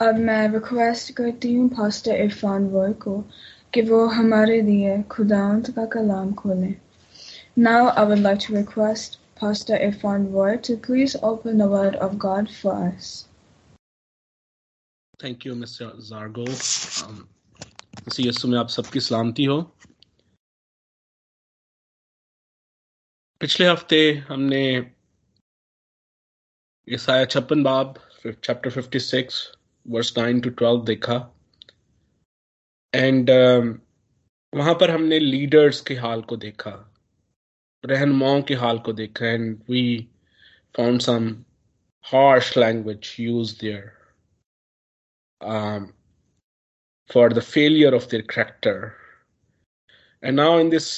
अब मैं रिक्वेस्ट करती हूँ पास्टर इरफान वर को कि वो हमारे लिए खुदावंत का कलाम खोलें I would like to request Pastor Irfan Roy to please open the Word of God for us. Thank you, Mr. Zargo. Um, इसी यस्सु में आप सबकी सलामती हो पिछले हफ़्ते हमने ईसाया छप्पन बाब chapter 56 verse nine to twelve देखा। एंड uh, um, वहाँ पर हमने लीडर्स के हाल को देखा। रहनुमाओं के हाल को देखा। And we found some harsh language use there for the failure of their character and now in this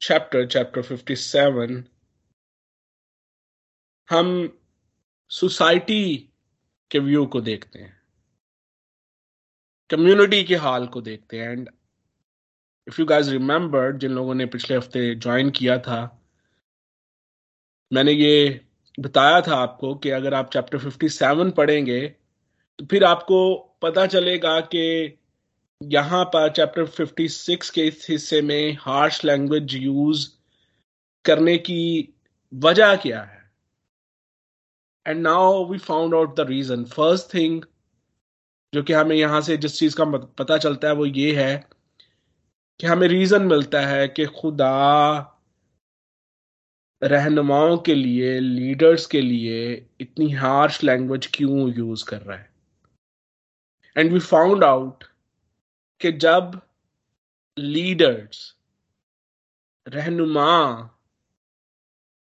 chapter chapter fifty seven हम सोसाइटी के व्यू को देखते हैं। कम्युनिटी के हाल को देखते हैं। And if you guys remember जिन लोगों ने पिछले हफ़्ते ज्वाइन किया था, मैंने ये बताया था आपको कि अगर आप चैप्टर 57 पढ़ेंगे तो फिर आपको पता चलेगा कि यहाँ पर चैप्टर 56 के इस हिस्से में हार्श लैंग्वेज यूज़ करने की वजह क्या है? And now we found out the reason first thing जो कि हमें यहाँ से जिस चीज़ का पता चलता है वो ये है कि हमें रीजन मिलता है कि खुदा रहनुमाओं के लिए लीडर्स के लिए इतनी हार्श लैंग्वेज क्यों यूज़ कर रहा है? एंड वी फाउंड आउट कि जब लीडर्स रहनुमा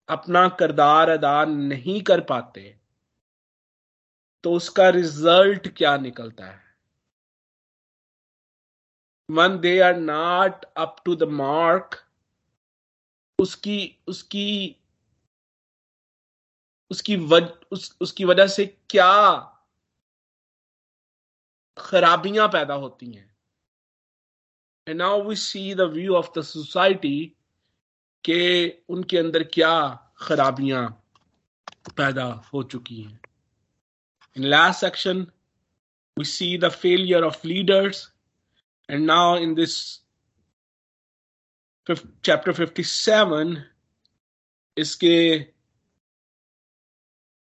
अपना करदार अदा नहीं कर पाते तो उसका रिज़ल्ट क्या निकलता है? One they are not up to the mark उसकी उसकी उसकी वज, उस, उसकी वजह से क्या खराबियाँ पैदा होती हैं? And now we see the view of the society के उनके अंदर क्या खराबियाँ पैदा हो चुकी हैं। In last section, we see the failure of leaders. And now in this chapter 57, इसके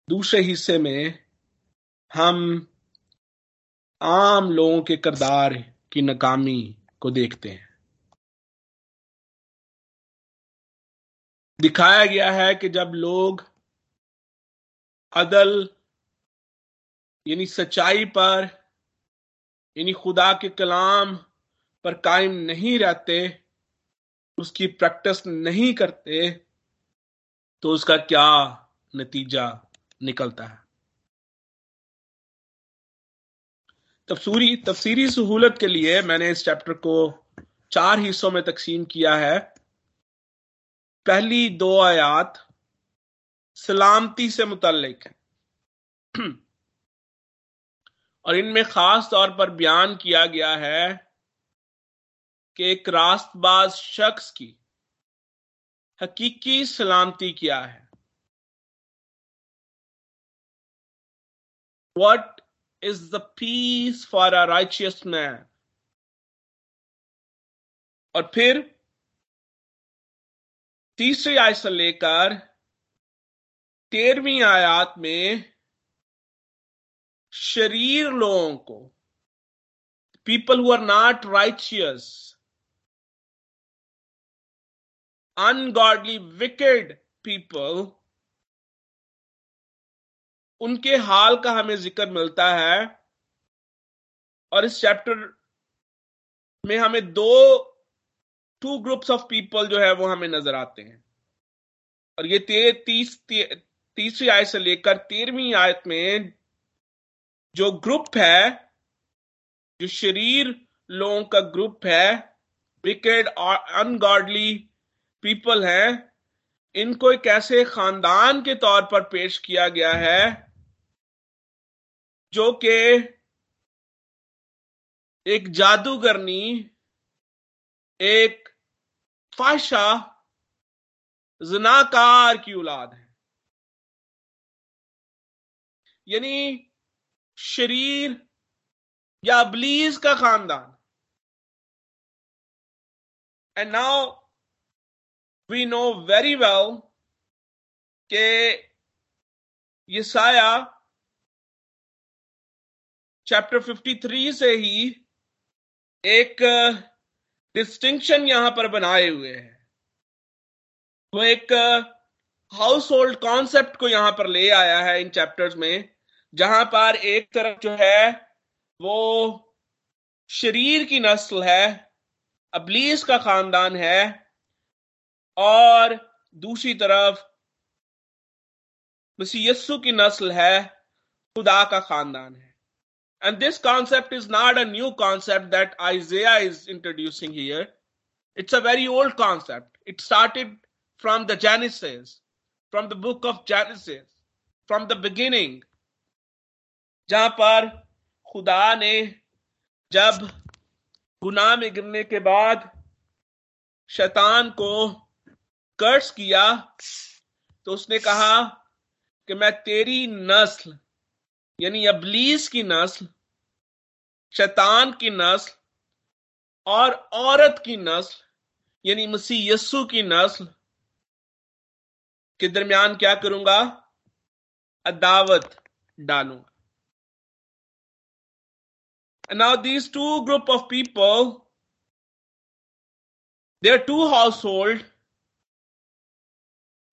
दूसरे हिस्से में हम आम लोगों के करदार की नाकामी को देखते हैं दिखाया गया है कि जब लोग अदल यानी सच्चाई पर, यानी खुदा के कलाम पर कायम नहीं रहते, उसकी प्रैक्टिस नहीं करते तो उसका क्या नतीजा निकलता है? तफसूरी, तफसीरी सहूलत के लिए मैंने इस चैप्टर को चार हिस्सों में तकसीम किया है। पहली दो आयात सलामती से मुतल है। और इनमें खास तौर पर बयान किया गया है कि एक रास्तबाज शख्स की हकीकी सलामती क्या है। What is the peace for a righteous man और फिर तीसरी आयत से लेकर तेरहवीं आयात में शरीर लोगों को people who are not righteous ungodly wicked people उनके हाल का हमें ज़िक्र मिलता है। और इस चैप्टर में हमें दो टू ग्रुप्स ऑफ़ पीपल जो है वो हमें नज़र आते हैं। और ये तीस तीसरी आयत से लेकर तेरहवीं आयत में जो ग्रुप है, जो शरीर लोगों का ग्रुप है विकेड और अनगॉडली पीपल है, इनको एक ऐसे खानदान के तौर पर पेश किया गया है, जो कि एक जादूगरनी, एक फाशा जनाकार की औलाद है। यानी शरीर या अबलीस का खानदान। And now we know very well के ये साया चैप्टर 53 से ही एक डिस्टिंक्शन यहाँ पर बनाए हुए हैं। वो एक हाउस होल्ड कॉन्सेप्ट को यहाँ पर ले आया है इन चैप्टर्स में। जहाँ पर एक तरफ़ जो है वो शरीर की नस्ल है अबलीस का खानदान है और दूसरी तरफ़ यस्सु की नस्ल है खुदा का खानदान है। And this concept is not a new concept that Isaiah is introducing here it's a very old concept it started from the Genesis from the book of Genesis, from the beginning, जहाँ पर खुदा ने जब गुनाह में गिरने के बाद शैतान को कर्स किया तो उसने कहा कि मैं तेरी नस्ल, यानी अबलीस की नस्ल, शैतान की नस्ल और औरत की नस्ल, यानी मसीह यस्सु की नस्ल के दरमियान क्या करूँगा? अदावत डालूँगा। Now these two group of people they are two household,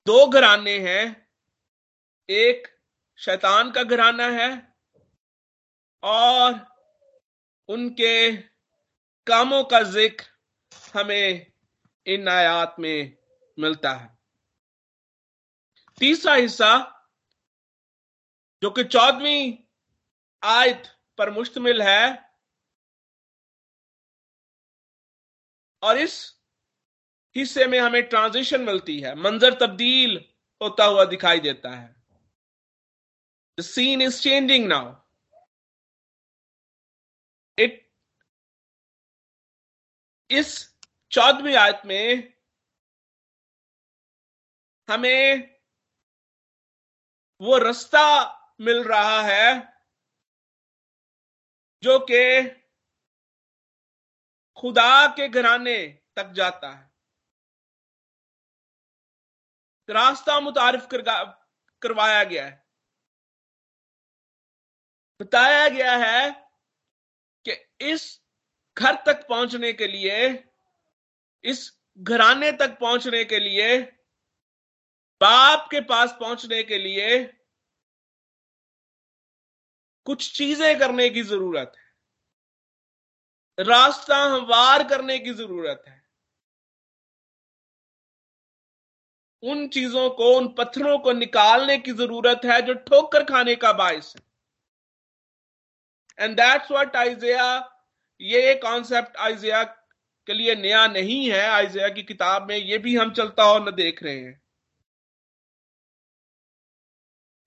दो घराने हैं, एक शैतान का घराना है और उनके कामों का ज़िक्र हमें इन आयात में मिलता है। तीसरा हिस्सा, जो कि चौदहवीं आयत पर मुश्तमिल है और इस हिस्से में हमें ट्रांजिशन मिलती है। मंजर तब्दील होता हुआ दिखाई देता है। The scene is changing now it is चौदहवीं आयत में हमें वो रास्ता मिल रहा है जो कि खुदा के घराने तक जाता है। रास्ता मुतारिफ करवाया गया है। बताया गया है कि इस घर तक पहुँचने के लिए, इस घराने तक पहुँचने के लिए, बाप के पास पहुँचने के लिए कुछ चीज़ें करने की ज़रूरत है। रास्ता हमवार करने की ज़रूरत है। उन चीज़ों को, उन पत्थरों को निकालने की ज़रूरत है जो ठोकर खाने का बायस है। एंड दैट्स व्हाट आइजिया ये कॉन्सेप्ट आइजिया के लिए नया नहीं है। आइजिया की किताब में ये भी हम चलता और न देख रहे हैं।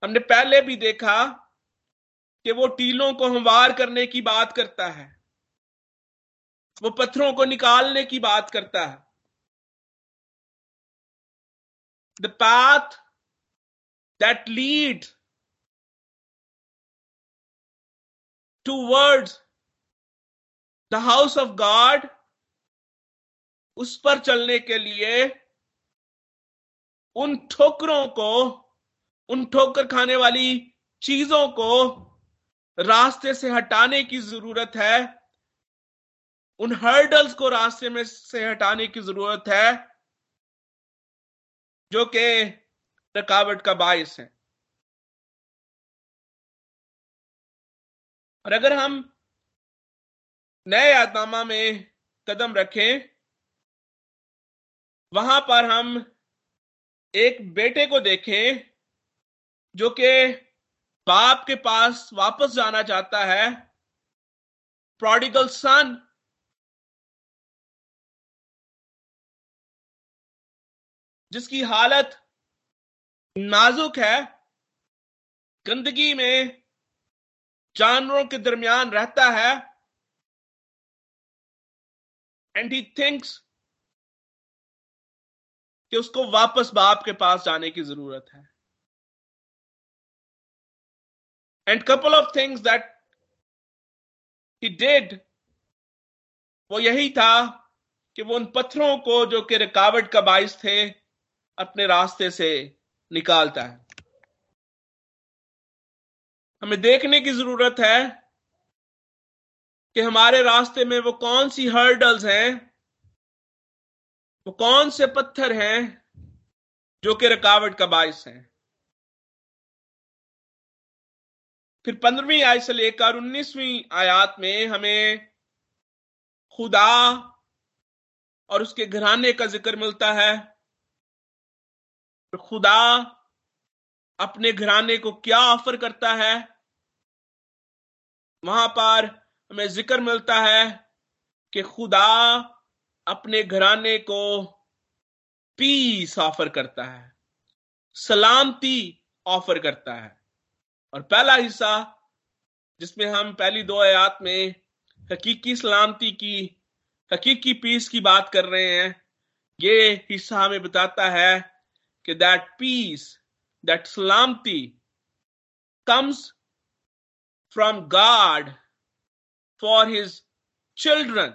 हमने पहले भी देखा कि वो टीलों को हमवार करने की बात करता है। वो पत्थरों को निकालने की बात करता है। The path that lead towards the house of God उस पर चलने के लिए उन ठोकरों को, उन ठोकर खाने वाली चीज़ों को रास्ते से हटाने की ज़रूरत है। उन हर्डल्स को रास्ते में से हटाने की ज़रूरत है जो कि रकावट का बायस है। और अगर हम नए यादनामा में कदम रखें, वहाँ पर हम एक बेटे को देखें जो कि बाप के पास वापस जाना चाहता है प्रोडिगल सन जिसकी हालत नाजुक है, गंदगी में जानवरों के दरमियान रहता है एंड ही थिंक्स कि उसको वापस बाप के पास जाने की ज़रूरत है। And couple of things that he did वो यही था कि वो उन पत्थरों को जो कि रुकावट का बाइस थे अपने रास्ते से निकालता है। हमें देखने की ज़रूरत है कि हमारे रास्ते में वो कौन सी हर्डल्स हैं, वो कौन से पत्थर हैं जो कि रुकावट का बायस है। फिर पंद्रहवीं आयत से लेकर उन्नीसवीं आयात में हमें खुदा और उसके घराने का ज़िक्र मिलता है। खुदा अपने घराने को क्या ऑफ़र करता है? वहाँ पर हमें ज़िक्र मिलता है कि खुदा अपने घराने को पीस ऑफ़र करता है, सलामती ऑफ़र करता है। और पहला हिस्सा जिसमें हम पहली दो आयात में हकीकी सलामती की, हकीकी पीस की बात कर रहे हैं, ये हिस्सा हमें बताता है कि दैट पीस दैट सलामती comes from God for his children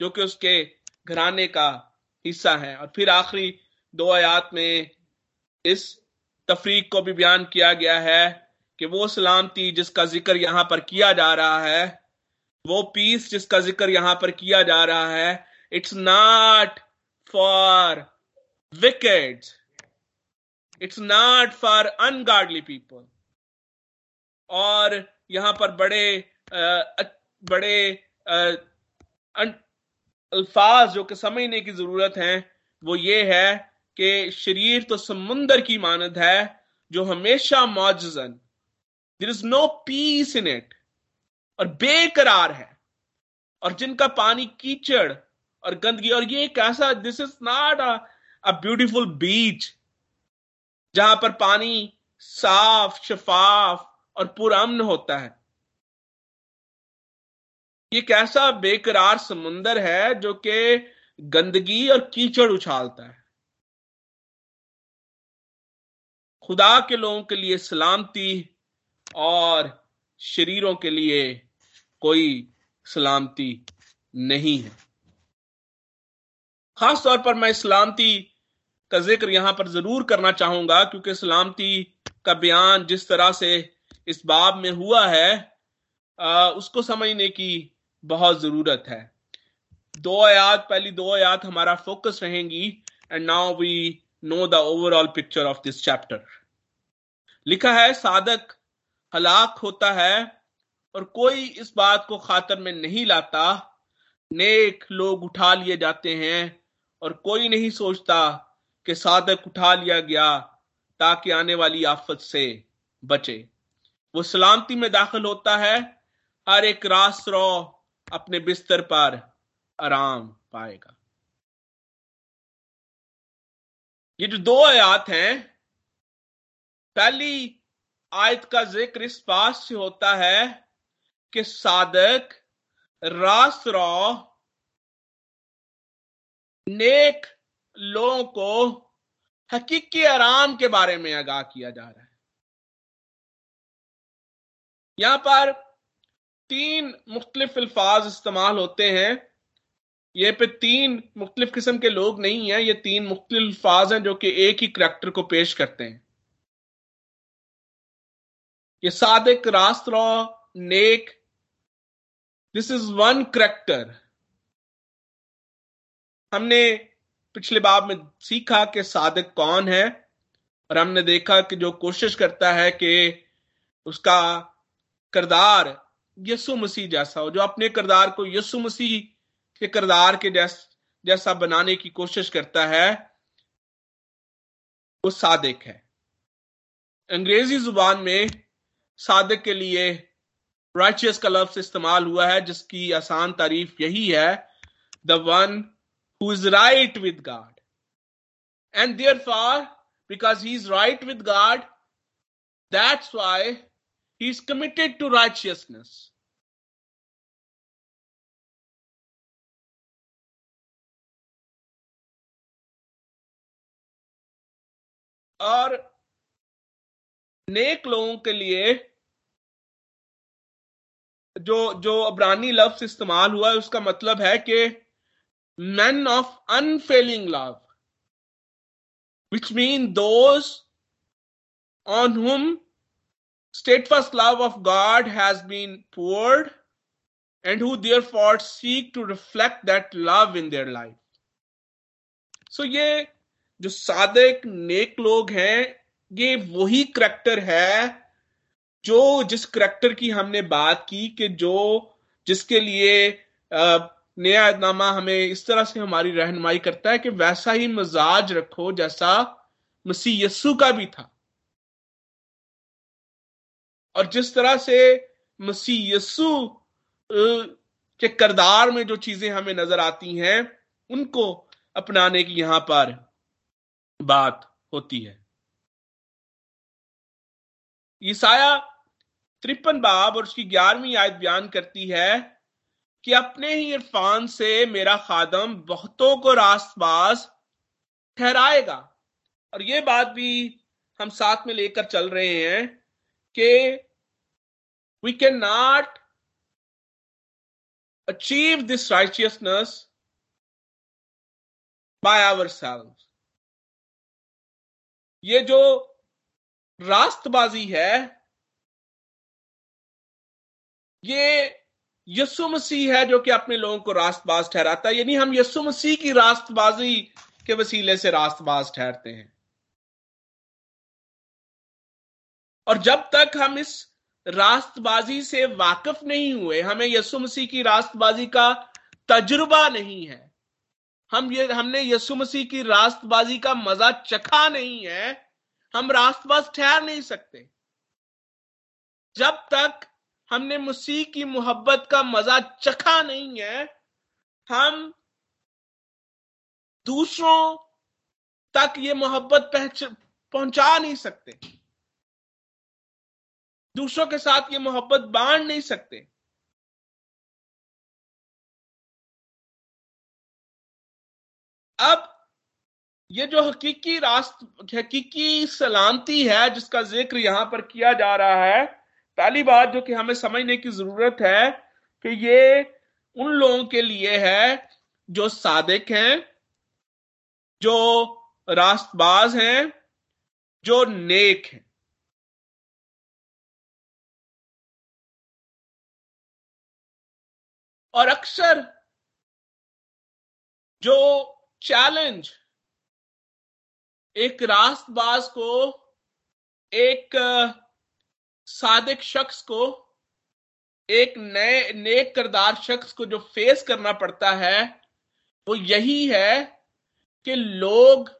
जो कि उसके घराने का हिस्सा है। और फिर आखिरी दो आयात में इस तफरीक को भी बयान किया गया है कि वो सलामती जिसका ज़िक्र यहाँ पर किया जा रहा है, वो पीस जिसका ज़िक्र यहाँ पर किया जा रहा है it's not for wicked it's not for ungodly people और यहाँ पर बड़े आ, बड़े अल्फाज जो कि समझने की ज़रूरत है वो ये है कि शरीर तो समुंदर की मानद है जो हमेशा मौजन there is no peace in it और बेकरार है। और जिनका पानी कीचड़ और गंदगी और ये एक ऐसा this is not a beautiful beach जहाँ पर पानी साफ़, शफाफ और पुरअमन होता है। ये कैसा बेकरार समुंदर है जो कि गंदगी और कीचड़ उछालता है। खुदा के लोगों के लिए सलामती और शरीरों के लिए कोई सलामती नहीं है। खास तौर पर मैं सलामती का ज़िक्र यहाँ पर ज़रूर करना चाहूँगा क्योंकि सलामती का बयान जिस तरह से इस बाब में हुआ है आ, उसको समझने की बहुत ज़रूरत है। दो आयात पहली दो आयात हमारा फोकस रहेंगी and now we know the overall picture of this chapter लिखा है साधक हलाक होता है और कोई इस बात को खातर में नहीं लाता नेक लोग उठा लिए जाते हैं और कोई नहीं सोचता कि साधक उठा लिया गया ताकि आने वाली आफत से बचे। वो सलामती में दाखिल होता है, हर एक रास्त्रो अपने बिस्तर पर आराम पाएगा। ये जो दो आयात हैं, पहली आयत का ज़िक्र इस बात से होता है कि साधक रास्त्रो नेक लोगों को हकीकी आराम के बारे में आगाह किया जा रहा है। यहाँ पर तीन मुख्तलिफ़ अल्फाज इस्तेमाल होते हैं। ये पे तीन मुख्तलिफ़ किस्म के लोग नहीं हैं, ये तीन मुख्तलिफ़ अल्फाज हैं जो कि एक ही करेक्टर को पेश करते हैं। ये सादिक, रास्त्रो, नेक दिस इज़ वन करेक्टर हमने पिछले बाब में सीखा कि सादिक कौन है और हमने देखा कि जो कोशिश करता है कि उसका किरदार यसु मसीह जैसा हो जो अपने किरदार को यसु मसीह के किरदार के जैस, जैसा बनाने की कोशिश करता है वो सादिक है। अंग्रेज़ी ज़ुबान में सादिक के लिए राइचियस का लफ्ज इस्तेमाल हुआ है जिसकी आसान तारीफ़ यही है the one who is right with God and therefore because he is right with God that's why he is committed to righteousness और नेक लोगों के लिए जो जो अबरानी लफ्ज इस्तेमाल हुआ है उसका मतलब है कि man of unfailing love which mean those on whom steadfast love of God has been poured and who therefore seek to reflect that love in their life. So ये जो सादिक नेक लोग हैं ये वही करेक्टर है जो जिस करेक्टर की हमने बात की कि जो जिसके लिए नया नामा हमें इस तरह से हमारी रहनुमाई करता है कि वैसा ही मजाज रखो जैसा मसीह यस्सु का भी था। और जिस तरह से मसीह यस्सु के करदार में जो चीज़ें हमें नज़र आती हैं, उनको अपनाने की यहाँ पर बात होती है। ईसाया त्रिपन बाब और उसकी ग्यारहवीं आयत बयान करती है कि अपने ही इरफान से मेरा खादम बहुतों को रास्तबाज ठहराएगा। और ये बात भी हम साथ में लेकर चल रहे हैं कि we can not achieve this righteousness by ourselves ये जो रास्तबाजी है, ये यसु मसीह है जो कि अपने लोगों को रास्तबाज ठहराता है। यानी हम यसु मसीह की रास्तबाजी के वसीले से रास्तबाज ठहरते हैं। और जब तक हम इस रास्तबाजी से वाकिफ नहीं हुए, हमें यसु मसीह की रास्तबाजी का तजुर्बा नहीं है। हम ये, हमने यसु मसीह की रास्तबाजी का मज़ा चखा नहीं है। हम रास्तबाज ठहर नहीं सकते। जब तक हमने मसीह की मोहब्बत का मज़ा चखा नहीं है। हम दूसरों तक ये मोहब्बत पहुँचा नहीं सकते। दूसरों के साथ ये मोहब्बत बांट नहीं सकते। अब ये जो हकीकी रास्त, हकीकी सलामती है जिसका ज़िक्र यहाँ पर किया जा रहा है पहली बात जो कि हमें समझने की ज़रूरत है कि ये उन लोगों के लिए है जो सादिक हैं, जो रास्तबाज हैं, जो नेक हैं। और अक्सर जो चैलेंज एक रास्तबाज को एक सादिक शख्स को, एक नए, नेक करदार शख्स को जो फेस करना पड़ता है, वो यही है कि लोग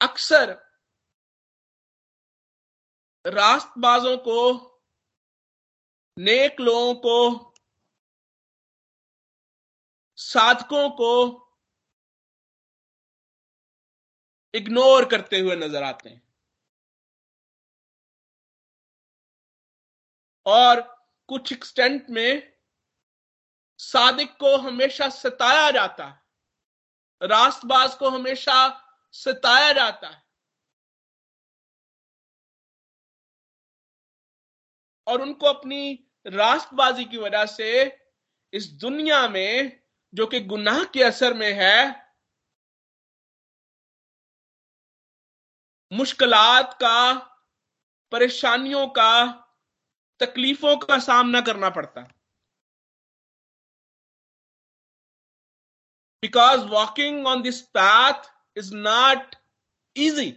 अक्सर रास्तबाजों को, नेक लोगों को, साधकों को इग्नोर करते हुए नज़र आते हैं। और कुछ एक्सटेंट में सादिक को हमेशा सताया जाता है। रास्तबाज को हमेशा सताया जाता है। और उनको अपनी रास्तबाजी की वजह से इस दुनिया में, जो कि गुनाह के असर में है, मुश्किलात का, परेशानियों का तकलीफों का सामना करना पड़ता। Because walking on this path is not easy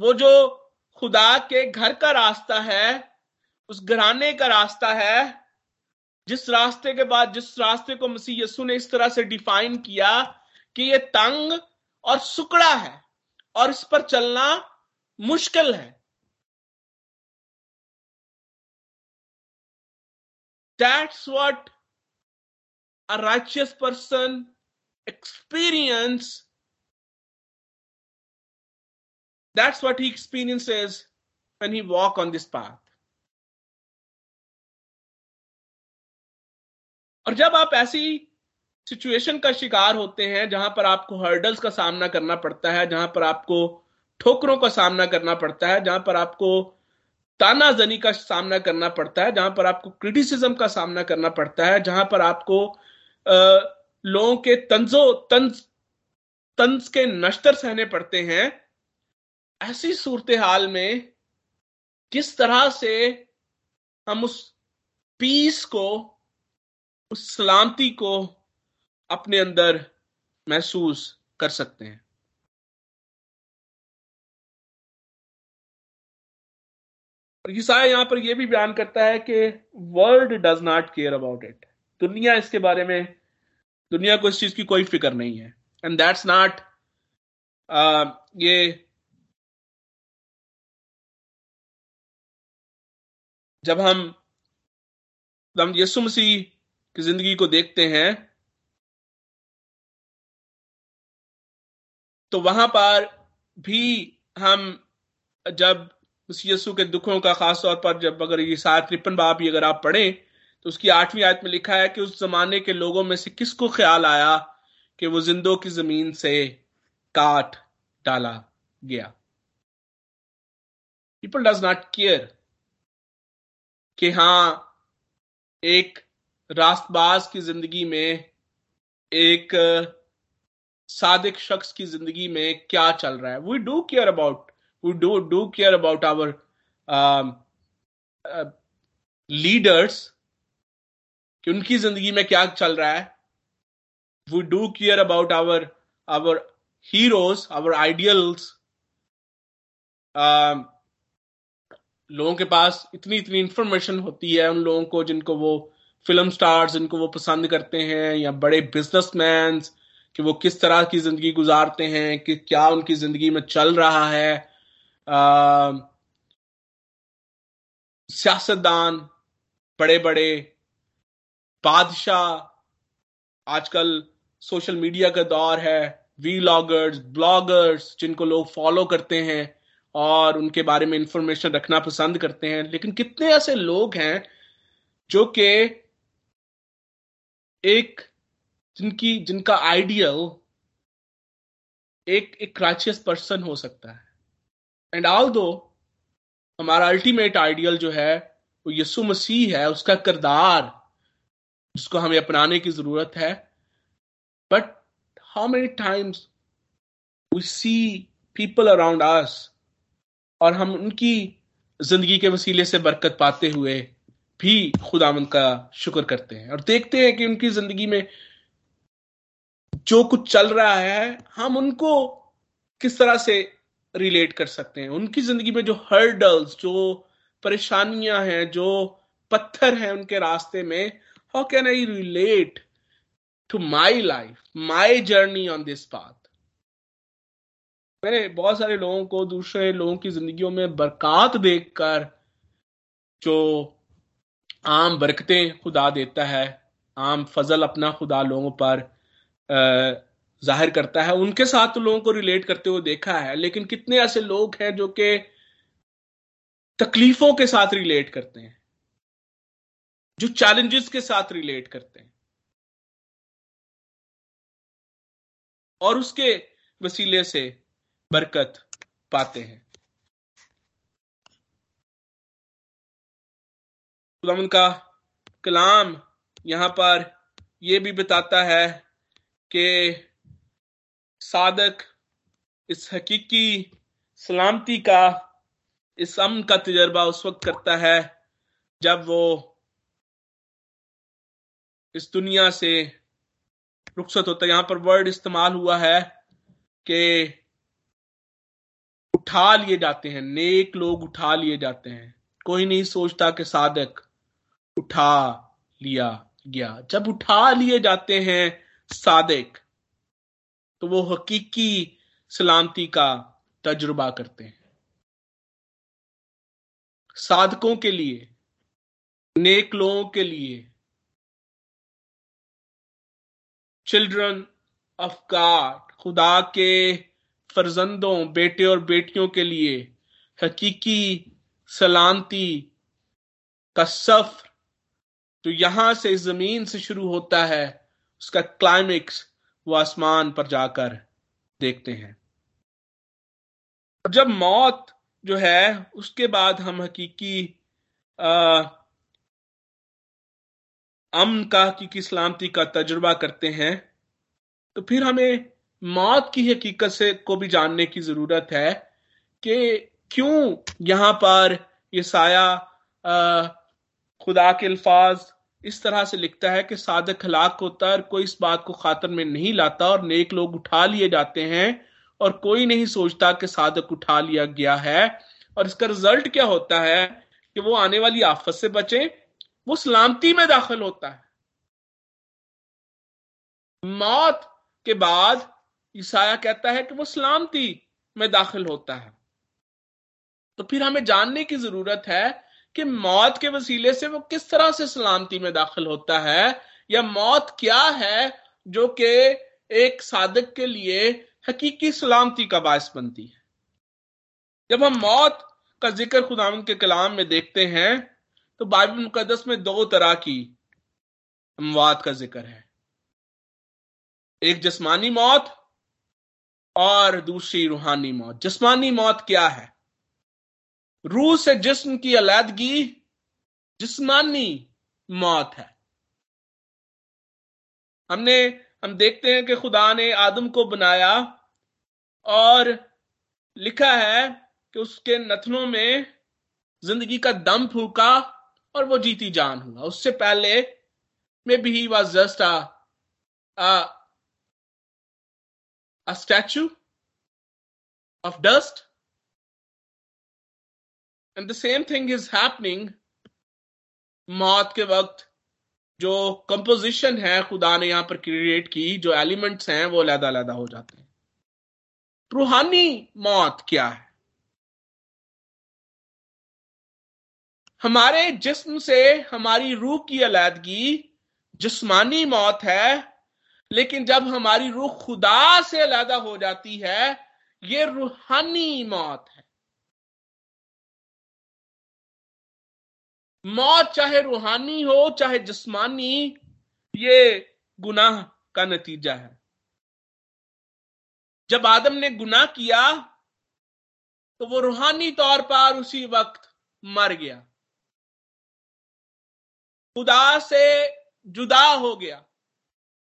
वो जो खुदा के घर का रास्ता है, उस घराने का रास्ता है, जिस रास्ते के बाद, जिस रास्ते को मसीह यसु ने इस तरह से डिफाइन किया कि ये तंग और सुकड़ा है, और इस पर चलना मुश्किल है। That's what a righteous person experience That's what he experiences when he walk on this path. और जब आप ऐसी सिचुएशन का शिकार होते हैं, जहाँ पर आपको हर्डल्स का सामना करना पड़ता है, जहाँ पर आपको ठोकरों का सामना करना पड़ता है, जहाँ पर आपको तानाजनी का सामना करना पड़ता है, जहाँ पर आपको क्रिटिसिज्म का सामना करना पड़ता है, जहाँ पर आपको लोगों के तंजो, तंज तंज के नश्तर सहने पड़ते हैं। ऐसी सूरत हाल में किस तरह से हम उस पीस को, उस सलामती को अपने अंदर महसूस कर सकते हैं? ईसाया यहाँ पर यह भी बयान करता है कि world does not care about it दुनिया इसके बारे में, दुनिया को इस चीज़ की कोई फ़िक्र नहीं है। एंड दैट्स नॉट ये, जब हम हम यीशु मसीह की ज़िंदगी को देखते हैं तो वहाँ पर भी हम, जब उस यीशु के दुखों का खास तौर पर जब अगर ये सात तिरपन ही अगर आप पढ़ें तो उसकी आठवीं आयत में लिखा है कि उस जमाने के लोगों में से किसको ख्याल आया कि वो जिंदों की ज़मीन से काट डाला गया? पीपल डज नॉट केयर कि हाँ एक रास्तबाज की ज़िंदगी में, एक, सादिक शख्स की ज़िंदगी में क्या चल रहा है। We do care about we do do care about our leaders कि उनकी ज़िंदगी में क्या चल रहा है we do care about our our heroes our ideals लोगों के पास इतनी इतनी इंफॉर्मेशन होती है उन लोगों को जिनको वो फ़िल्म स्टार्स जिनको वो पसंद करते हैं, या बड़े बिजनेसमैन कि वो किस तरह की ज़िंदगी गुजारते हैं, कि क्या उनकी ज़िंदगी में चल रहा है सियासतदान बड़े बड़े बादशाह, आजकल सोशल मीडिया का दौर है वीलॉगर्स ब्लॉगर्स जिनको लोग फॉलो करते हैं और उनके बारे में इंफॉर्मेशन रखना पसंद करते हैं। लेकिन कितने ऐसे लोग हैं जो कि एक जिनकी, जिनका आइडियल एक एक क्राचियस पर्सन हो सकता है। एंड ऑल दो हमारा अल्टीमेट आइडियल जो है, वो यसु मसीह है, उसका किरदार जिसको हमें अपनाने की ज़रूरत है but how many times we see people around us और हम उनकी ज़िंदगी के वसीले से बरकत पाते हुए भी खुदामंद का शुक्र करते हैं। और देखते हैं कि उनकी ज़िंदगी में जो कुछ चल रहा है, हम उनको किस तरह से रिलेट कर सकते हैं। उनकी ज़िंदगी में जो हर्डल्स जो परेशानियाँ हैं, जो पत्थर हैं उनके रास्ते में how can I relate to my life my journey on this path मैंने बहुत सारे लोगों को, दूसरे लोगों की जिंदगियों में बरकत देखकर जो आम बरकतें खुदा देता है, आम फजल अपना खुदा लोगों पर ज़ाहिर करता है, उनके साथ लोगों को रिलेट करते हुए देखा है, लेकिन कितने ऐसे लोग हैं जो कि तकलीफों के साथ रिलेट करते हैं, जो चैलेंजेस के साथ रिलेट करते हैं। और उसके वसीले से बरकत पाते हैं। खुदावन का कलाम यहाँ पर यह भी बताता है कि सादक इस हकीकी सलामती का, इस अमन का तजर्बा उस वक्त करता है, जब वो इस दुनिया से रुखसत होता है। यहाँ पर वर्ड इस्तेमाल हुआ है कि उठा लिए जाते हैं, नेक लोग उठा लिए जाते हैं। कोई नहीं सोचता कि सादक उठा लिया गया। जब उठा लिए जाते हैं सादक तो वो हकीकी सलामती का तजुर्बा करते हैं। साधकों के लिए, नेक लोगों के लिए चिल्ड्रन ऑफ़ गॉड खुदा के फर्जंदों, बेटे और बेटियों के लिए हकीकी सलामती का सफ़र जो यहाँ से ज़मीन से शुरू होता है, उसका क्लाइमेक्स वो आसमान पर जाकर देखते हैं। जब मौत जो है, उसके बाद हम हकीकी अमन का, हकीकी सलामती का तजुर्बा करते हैं तो फिर हमें मौत की हकीकत से, को भी जानने की ज़रूरत है कि क्यों यहाँ पर ये साया खुदा के अल्फाज इस तरह से लिखता है कि सादक हलाक होता है और कोई इस बात को खातर में नहीं लाता और नेक लोग उठा लिए जाते हैं और कोई नहीं सोचता कि सादक उठा लिया गया है। और इसका रिज़ल्ट क्या होता है कि वो आने वाली आफत से बचे, वो सलामती में दाखिल होता है। मौत के बाद ईसाया कहता है कि वो सलामती में दाखिल होता है। तो फिर हमें जानने की ज़रूरत है कि मौत के वसीले से वो किस तरह से सलामती में दाखिल होता है, या मौत क्या है जो कि एक साधक के लिए हकीकी सलामती का बायस बनती है? जब हम मौत का ज़िक्र खुदा के कलाम में देखते हैं तो बाइबल मुकदस में दो तरह की अमवात का ज़िक्र है। एक जिस्मानी मौत और दूसरी रूहानी मौत। जिस्मानी मौत क्या है? रूह से जिस्म की अलहदगी जिस्मानी मौत है। हमने, हम देखते हैं कि खुदा ने आदम को बनाया और लिखा है कि उसके नथनों में ज़िंदगी का दम फूका और वो जीती जान हुआ। उससे पहले में भी was just a statue of dust and the same thing is happening मौत के वक्त, जो कंपोजिशन है, खुदा ने यहाँ पर क्रिएट की, जो एलिमेंट्स हैं, वो लहदा लहदा हो जाते हैं। रूहानी मौत क्या है? हमारे जिस्म से हमारी रूह की अलहदगी जिस्मानी मौत है, लेकिन जब हमारी रूह खुदा से अलहदा हो जाती है, ये रूहानी मौत है। मौत चाहे रूहानी हो, चाहे जिस्मानी, ये गुनाह का नतीजा है। जब आदम ने गुनाह किया तो वो रूहानी तौर पर उसी वक्त मर गया। खुदा से जुदा हो गया।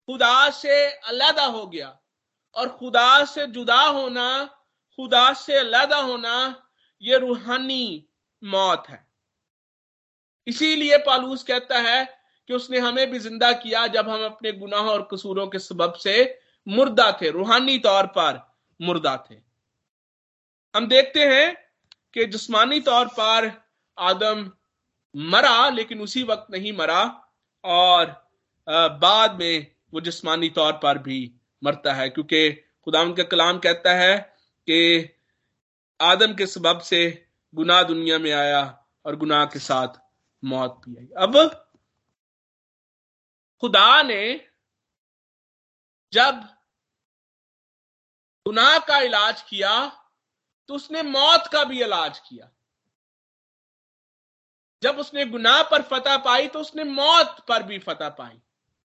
खुदा से अलहदा हो गया। और खुदा से जुदा होना, खुदा से अलहदा होना, ये रूहानी मौत है। इसीलिए पालूस कहता है कि उसने हमें भी ज़िंदा किया जब हम अपने गुनाह और कसूरों के सबब से मुर्दा थे, रूहानी तौर पर मुर्दा थे। हम देखते हैं कि जिस्मानी तौर पर आदम मरा, लेकिन उसी वक्त नहीं मरा, और बाद में वो जिस्मानी तौर पर भी मरता है, क्योंकि खुदा का कलाम कहता है कि आदम के सबब से गुनाह दुनिया में आया और गुनाह के साथ मौत भी आई। अब खुदा ने जब गुनाह का इलाज किया तो उसने मौत का भी इलाज किया। जब उसने गुनाह पर फतह पाई तो उसने मौत पर भी फतह पाई।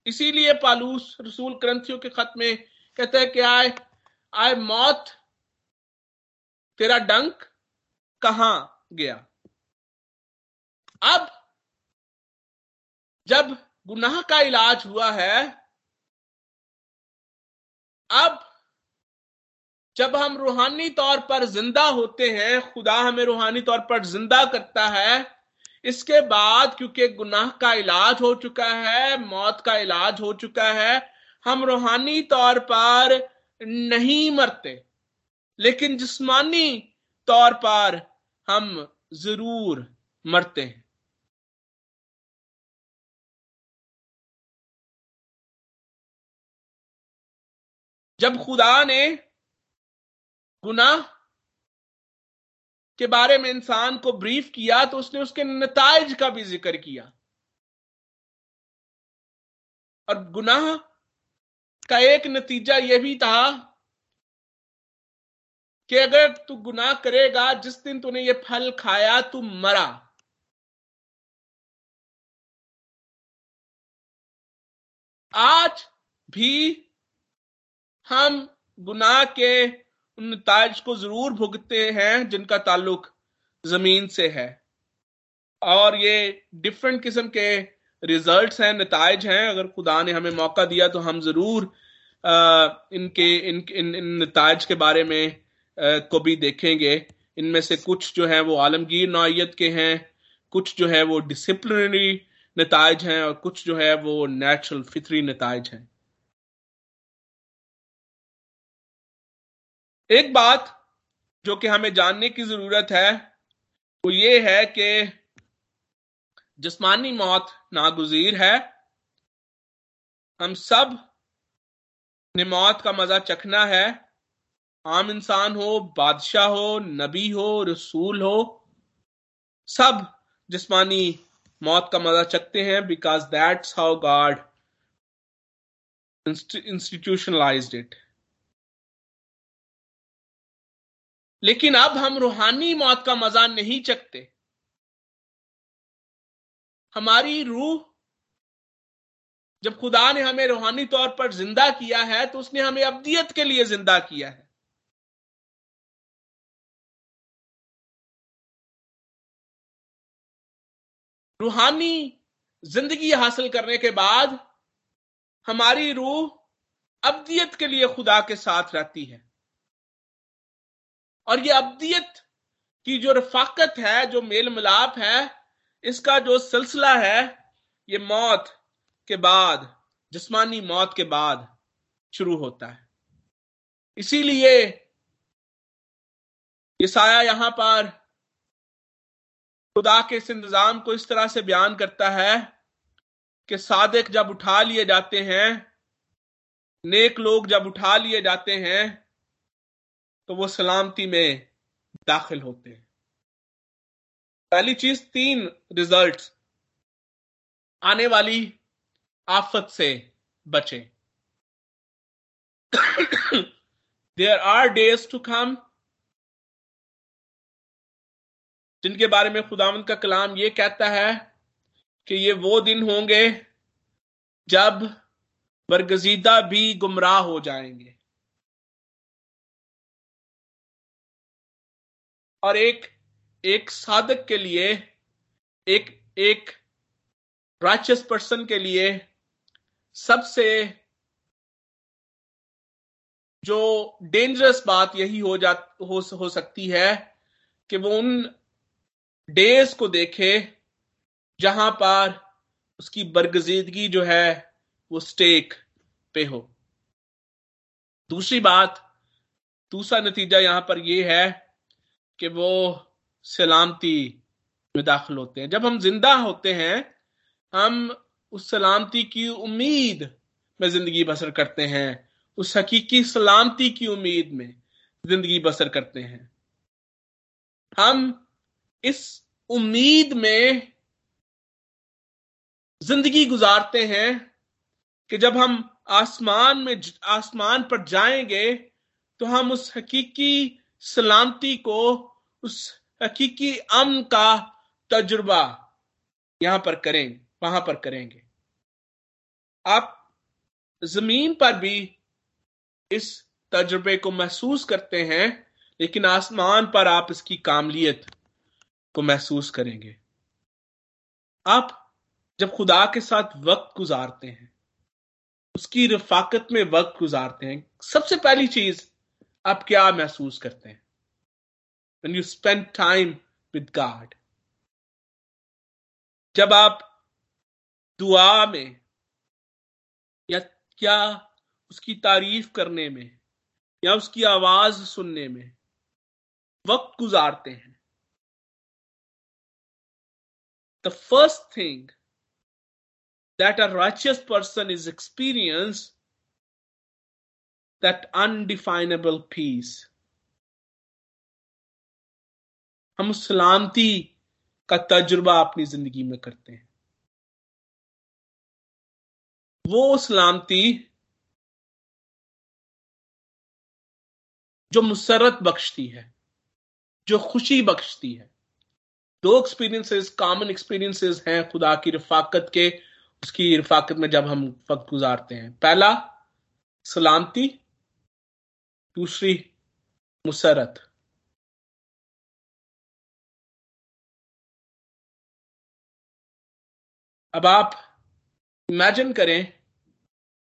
इसीलिए पालूस रसूल ग्रंथियों के खत में कहते हैं कि आए आए मौत, तेरा डंक कहाँ गया? अब जब गुनाह का इलाज हुआ है, अब जब हम रूहानी तौर पर ज़िंदा होते हैं, खुदा हमें रूहानी तौर पर ज़िंदा करता है, इसके बाद क्योंकि गुनाह का इलाज हो चुका है, मौत का इलाज हो चुका है, हम रूहानी तौर पर नहीं मरते। लेकिन जिस्मानी तौर पर हम ज़रूर मरते हैं। जब खुदा ने गुनाह के बारे में इंसान को ब्रीफ किया तो उसने उसके नतज का भी ज़िक्र किया। और गुनाह का एक नतीजा यह भी था कि अगर तू गुनाह करेगा, जिस दिन तूने ये फल खाया, तू मरा। आज भी हम गुनाह के उन नतज को ज़रूर भुगतते हैं जिनका ताल्लुक ज़मीन से है। और ये डिफरेंट किस्म के रिजल्ट्स हैं नतज हैं। अगर खुदा ने हमें मौका दिया तो हम ज़रूर इनके इन इन, इन नतज के बारे में आ, को भी देखेंगे। इनमें से कुछ जो है वो आलमगीर नौयत के हैं कुछ जो है वो डिसिप्लिनरी नतज हैं और कुछ जो है वो नेचुरल फितरी नतज हैं। एक बात जो कि हमें जानने की ज़रूरत है, वो ये है कि जिस्मानी मौत नागुजीर है। हम सबने मौत का मज़ा चखना है। आम इंसान हो, बादशाह हो, नबी हो, रसूल हो, सब जिस्मानी मौत का मज़ा चखते हैं because that's how God institutionalized it लेकिन अब हम रूहानी मौत का मज़ा नहीं चखते। हमारी रूह, जब खुदा ने हमें रूहानी तौर पर ज़िंदा किया है तो उसने हमें अब्दियत के लिए ज़िंदा किया है। रूहानी ज़िंदगी हासिल करने के बाद हमारी रूह अब्दियत के लिए खुदा के साथ रहती है। और ये अब्दियत की जो रफाकत है, जो मेल मिलाप है, इसका जो सिलसिला है, ये मौत के बाद, जिस्मानी मौत के बाद शुरू होता है। इसीलिए ईसाया यहाँ पर खुदा के इस इंतज़ाम को इस तरह से बयान करता है कि सादिक जब उठा लिए जाते हैं, नेक लोग जब उठा लिए जाते हैं तो वो सलामती में दाखिल होते हैं। पहली चीज़, तीन रिज़ल्ट आने वाली आफत से बचे। There are days to come जिनके बारे में खुदावंत का कलाम ये कहता है कि ये वो दिन होंगे जब बरगजीदा भी गुमराह हो जाएँगे। और एक एक साधक के लिए एक एक राइचस पर्सन के लिए सबसे जो डेंजरस बात यही हो जा हो, हो सकती है कि वो उन डेज़ को देखे जहाँ पर उसकी बरगजीदगी जो है वो स्टेक पे हो। दूसरी बात दूसरा नतीजा यहाँ पर यह है कि वो सलामती में दाखिल होते हैं। जब हम ज़िंदा होते हैं, हम उस सलामती की उम्मीद में ज़िंदगी बसर करते हैं। उस हकीकी सलामती की उम्मीद में ज़िंदगी बसर करते हैं। हम इस उम्मीद में ज़िंदगी गुजारते हैं कि जब हम आसमान में, आसमान पर जाएँगे तो हम उस हकीकी सलामती को उस हकीकी अम का तजुर्बा यहाँ पर करें वहाँ पर करेंगे। आप ज़मीन पर भी इस तजुर्बे को महसूस करते हैं, लेकिन आसमान पर आप इसकी कामलियत को महसूस करेंगे। आप जब खुदा के साथ वक्त गुजारते हैं, उसकी रफाकत में वक्त गुजारते हैं, सबसे पहली चीज़ आप क्या महसूस करते हैं? When you spend time with God जब आप दुआ में या क्या उसकी तारीफ़ करने में या उसकी आवाज़ सुनने में वक्त गुजारते हैं the first thing that a righteous person is experienced that undefinable peace. हम सलामती का तजुर्बा अपनी ज़िंदगी में करते हैं। वो सलामती जो मुसरत बख्शती है, जो खुशी बख्शती है। दो एक्सपीरियंसेस कॉमन एक्सपीरियंसेस हैं खुदा की रफाकत के, उसकी रफाकत में जब हम वक्त गुजारते हैं। पहला सलामती दूसरी मुसरत। अब आप इमेजिन करें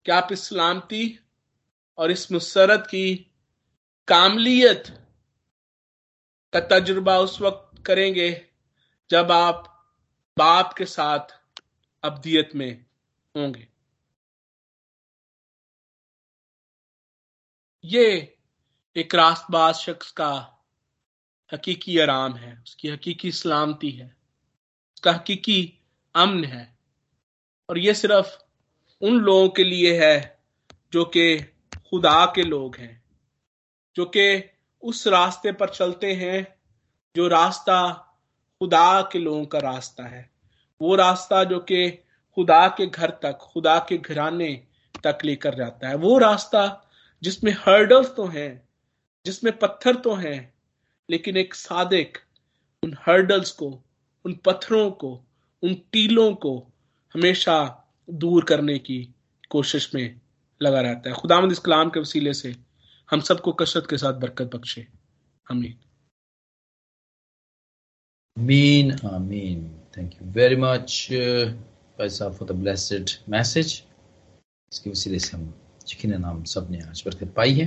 कि आप इस सलामती और इस मुसरत की कामलियत का तजुर्बा उस वक्त करेंगे जब आप बाप के साथ अबदियत में होंगे। ये एक रास्तबाज शख्स का हकीकी आराम है, उसकी हकीकी सलामती है, उसका हकीकी अमन है। और ये सिर्फ़ उन लोगों के लिए है जो कि खुदा के लोग हैं, जो कि उस रास्ते पर चलते हैं जो रास्ता खुदा के लोगों का रास्ता है। वो रास्ता जो कि खुदा के घर तक, खुदा के घराने तक लेकर जाता है। वो रास्ता जिसमें हर्डल्स तो हैं जिसमें पत्थर तो हैं, लेकिन एक सादिक उन हर्डल्स को, उन पत्थरों को, उन टीलों को हमेशा दूर करने की कोशिश में लगा रहता है। खुदामद इस कलाम के वसीले से हम सबको कसरत के साथ बरकत बख्शे। आमीन। आमीन आमीन। Thank you very much for the blessed message इसके वसीले से हम यकीन हम सब आज बरकत पाई है।